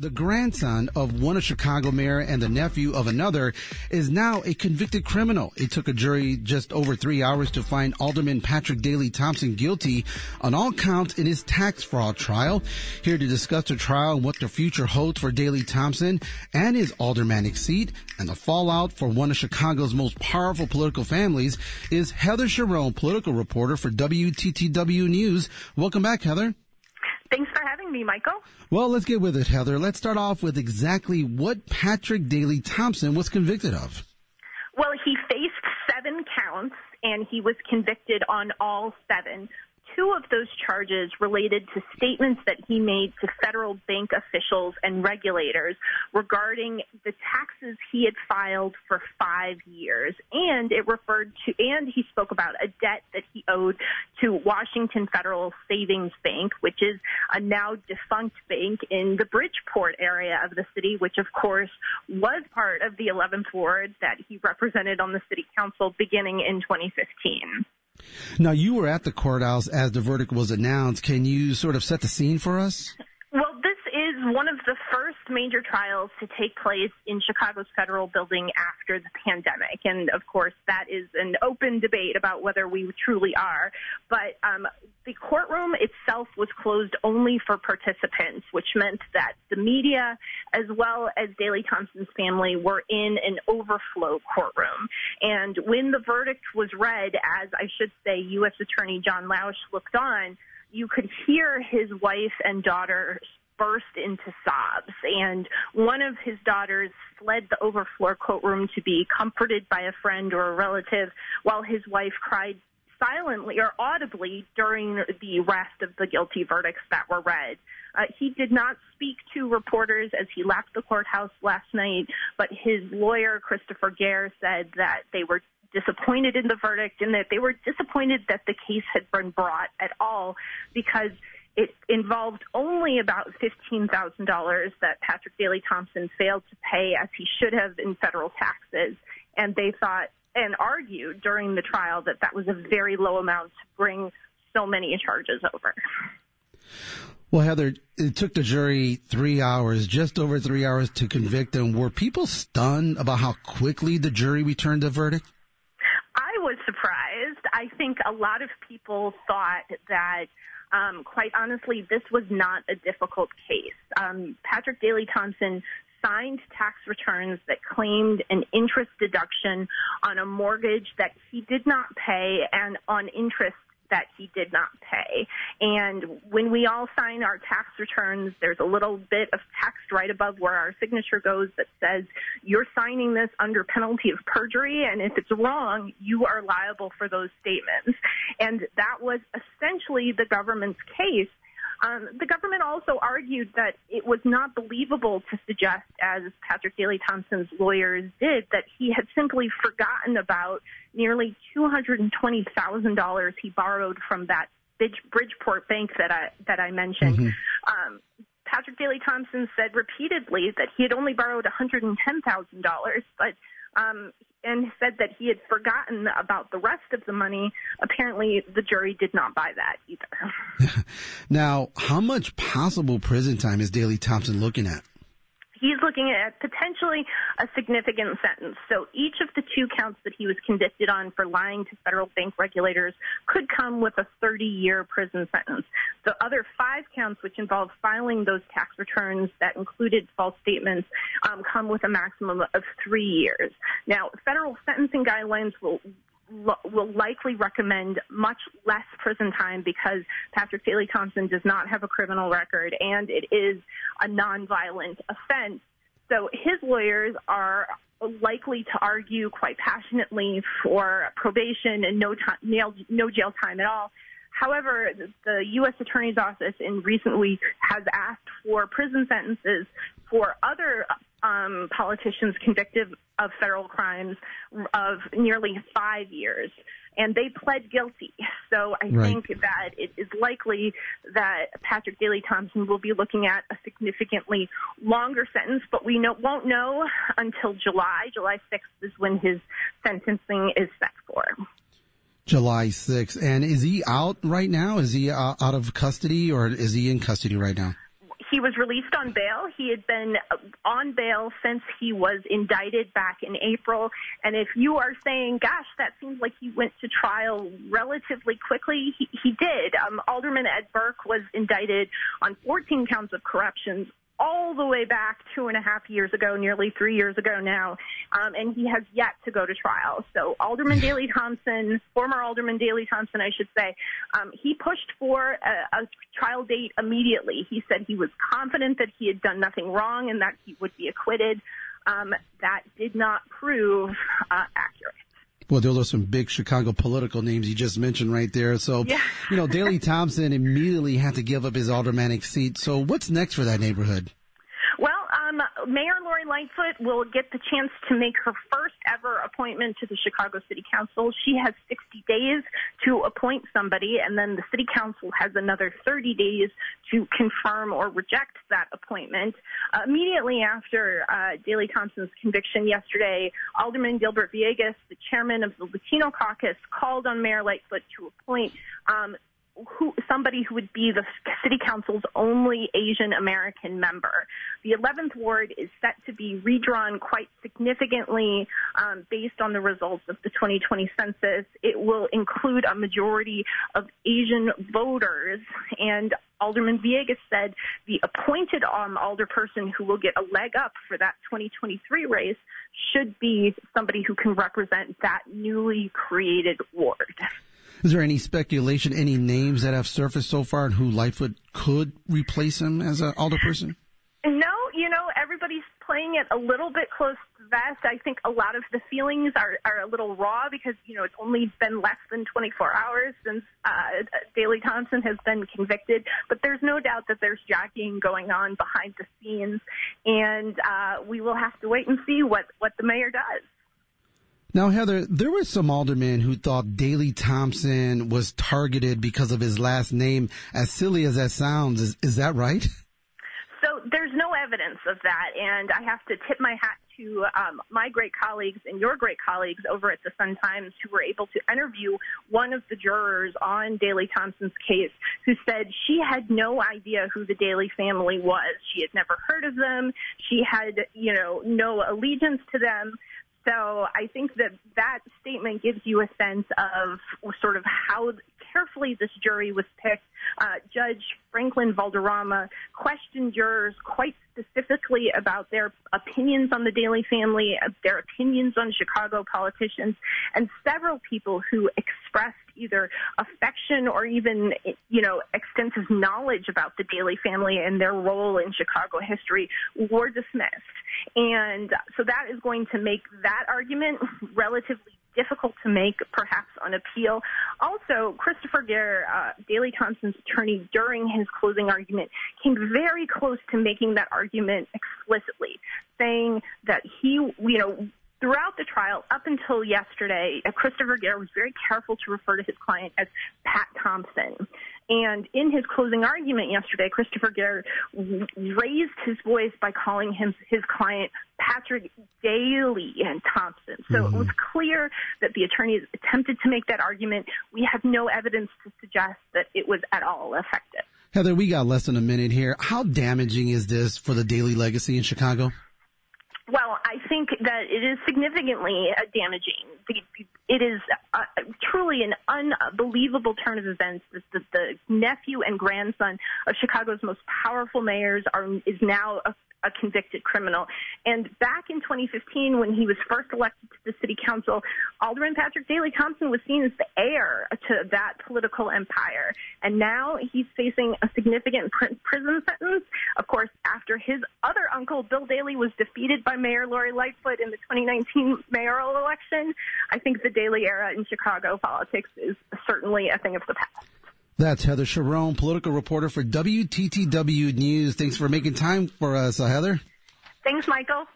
The grandson of one of Chicago mayor and the nephew of another is now a convicted criminal. It took a jury just over three hours to find Alderman Patrick Daley Thompson guilty on all counts in his tax fraud trial. Here to discuss the trial and what the future holds for Daley Thompson and his aldermanic seat and the fallout for one of Chicago's most powerful political families is Heather Cherone, political reporter for WTTW News. Welcome back, Heather. Thanks for having me, Michael. Well, let's get with it, Heather. Let's start off with exactly what Patrick Daley Thompson was convicted of. Well, he faced seven counts and he was convicted on all seven two of those charges related to statements that he made to federal bank officials and regulators regarding the taxes he had filed for five years. And it referred to, and he spoke about a debt that he owed to Washington Federal Savings Bank, which is a now defunct bank in the Bridgeport area of the city, which of course was part of the 11th ward that he represented on the city council beginning in 2015. Now, you were at the courthouse as the verdict was announced. Can you sort of set the scene for us? One of the first major trials to take place in Chicago's federal building after the pandemic. And of course, that is an open debate about whether we truly are. But um, the courtroom itself was closed only for participants, which meant that the media, as well as Daley Thompson's family, were in an overflow courtroom. And when the verdict was read, as I should say, U.S. Attorney John Lausch looked on, you could hear his wife and daughter burst into sobs. And one of his daughters fled the overflow courtroom to be comforted by a friend or a relative, while his wife cried silently or audibly during the rest of the guilty verdicts that were read. Uh, he did not speak to reporters as he left the courthouse last night, but his lawyer, Christopher Gair, said that they were disappointed in the verdict and that they were disappointed that the case had been brought at all because it involved only about $15,000 that Patrick Daley Thompson failed to pay as he should have in federal taxes. And they thought and argued during the trial that that was a very low amount to bring so many charges over. Well, Heather, it took the jury three hours, just over three hours to convict them. Were people stunned about how quickly the jury returned the verdict? I was surprised. I think a lot of people thought that um, quite honestly, this was not a difficult case. Um, Patrick Daley Thompson signed tax returns that claimed an interest deduction on a mortgage that he did not pay and on interest that he did not pay. And when we all sign our tax returns, there's a little bit of text right above where our signature goes that says, you're signing this under penalty of perjury, and if it's wrong, you are liable for those statements. And that was essentially the government's case um, the government also argued that it was not believable to suggest, as Patrick Daley Thompson's lawyers did, that he had simply forgotten about nearly $220,000 he borrowed from that Bridgeport bank that I that I mentioned. Mm-hmm. Um, Patrick Daley Thompson said repeatedly that he had only borrowed $110,000, but um, and said that he had forgotten about the rest of the money. Apparently, the jury did not buy that either. now, how much possible prison time is Daley Thompson looking at? He's looking at potentially a significant sentence. So each of the two counts that he was convicted on for lying to federal bank regulators could come with a 30 year prison sentence. The other five counts, which involve filing those tax returns that included false statements, um, come with a maximum of three years. Now, federal sentencing guidelines will will likely recommend much less prison time because Patrick Daley Thompson does not have a criminal record and it is a nonviolent offense. So his lawyers are likely to argue quite passionately for probation and no time, no jail time at all. However, the U.S. Attorney's Office in recent weeks has asked for prison sentences for other um, politicians convicted of federal crimes of nearly five years, and they pled guilty. So I right. think that it is likely that Patrick Daley Thompson will be looking at a significantly longer sentence, but we know, won't know until July. July 6th is when his sentencing is set for. July 6th. And is he out right now? Is he uh, out of custody or is he in custody right now? He was released on bail. He had been on bail since he was indicted back in April. And if you are saying, gosh, that seems like he went to trial relatively quickly, he, he did. Um, Alderman Ed Burke was indicted on 14 counts of corruption all the way back two and a half years ago, nearly three years ago now, um, and he has yet to go to trial. So Alderman Daley Thompson, former Alderman Daley Thompson, I should say, um, he pushed for a, a trial date immediately. He said he was confident that he had done nothing wrong and that he would be acquitted. Um, that did not prove uh, accurate. Well, those are some big Chicago political names you just mentioned right there. So, yeah. you know, Daley Thompson immediately had to give up his aldermanic seat. So, what's next for that neighborhood? Mayor Lori Lightfoot will get the chance to make her first ever appointment to the Chicago City Council. She has 60 days to appoint somebody, and then the City Council has another 30 days to confirm or reject that appointment. Uh, immediately after uh, Daley Thompson's conviction yesterday, Alderman Gilbert Villegas, the chairman of the Latino caucus, called on Mayor Lightfoot to appoint um, who somebody who would be the city council's only Asian American member. The 11th ward is set to be redrawn quite significantly um, based on the results of the 2020 census. It will include a majority of Asian voters, and Alderman Villegas said the appointed um, alderperson who will get a leg up for that 2023 race should be somebody who can represent that newly created ward. Is there any speculation, any names that have surfaced so far, and who Lightfoot could replace him as an alderperson? No, you know everybody's playing it a little bit close to the vest. I think a lot of the feelings are are a little raw because you know it's only been less than 24 hours since uh, Daley Thompson has been convicted. But there's no doubt that there's jockeying going on behind the scenes, and uh, we will have to wait and see what what the mayor does. Now, Heather, there were some aldermen who thought Daley Thompson was targeted because of his last name. As silly as that sounds, is, is that right? So there's no evidence of that, and I have to tip my hat to um, my great colleagues and your great colleagues over at the Sun Times who were able to interview one of the jurors on Daley Thompson's case who said she had no idea who the Daley family was. She had never heard of them. She had, you know, no allegiance to them. So I think that that statement gives you a sense of sort of how carefully this jury was picked. Uh, Judge Franklin Valderrama questioned jurors quite specifically about their opinions on the Daley family, their opinions on Chicago politicians, and several people who expressed either affection or even, you know, extensive knowledge about the Daley family and their role in Chicago history were dismissed. And so that is going to make that argument relatively difficult to make, perhaps on appeal. Also, Christopher Gair, uh, Daley Thompson's attorney, during his closing argument, came very close to making that argument explicitly, saying that he, you know, throughout the trial, up until yesterday, Christopher Gair was very careful to refer to his client as Pat Thompson. And in his closing argument yesterday, Christopher Gair raised his voice by calling him his client Patrick Daley and Thompson. So mm-hmm. it was clear that the attorneys attempted to make that argument. We have no evidence to suggest that it was at all effective. Heather, we got less than a minute here. How damaging is this for the Daley legacy in Chicago? Well, I think that it is significantly uh, damaging. It is uh, truly an unbelievable turn of events. that the, the nephew and grandson of Chicago's most powerful mayors are is now a convicted criminal. And back in 2015, when he was first elected to the city council, Alderman Patrick Daley Thompson was seen as the heir to that political empire. And now he's facing a significant pr- prison sentence. Of course, after his other uncle, Bill Daley, was defeated by Mayor Lori Lightfoot in the 2019 mayoral election, I think the Daley era in Chicago politics is certainly a thing of the past. That's Heather Cherone, political reporter for WTTW News. Thanks for making time for us, uh, Heather. Thanks, Michael.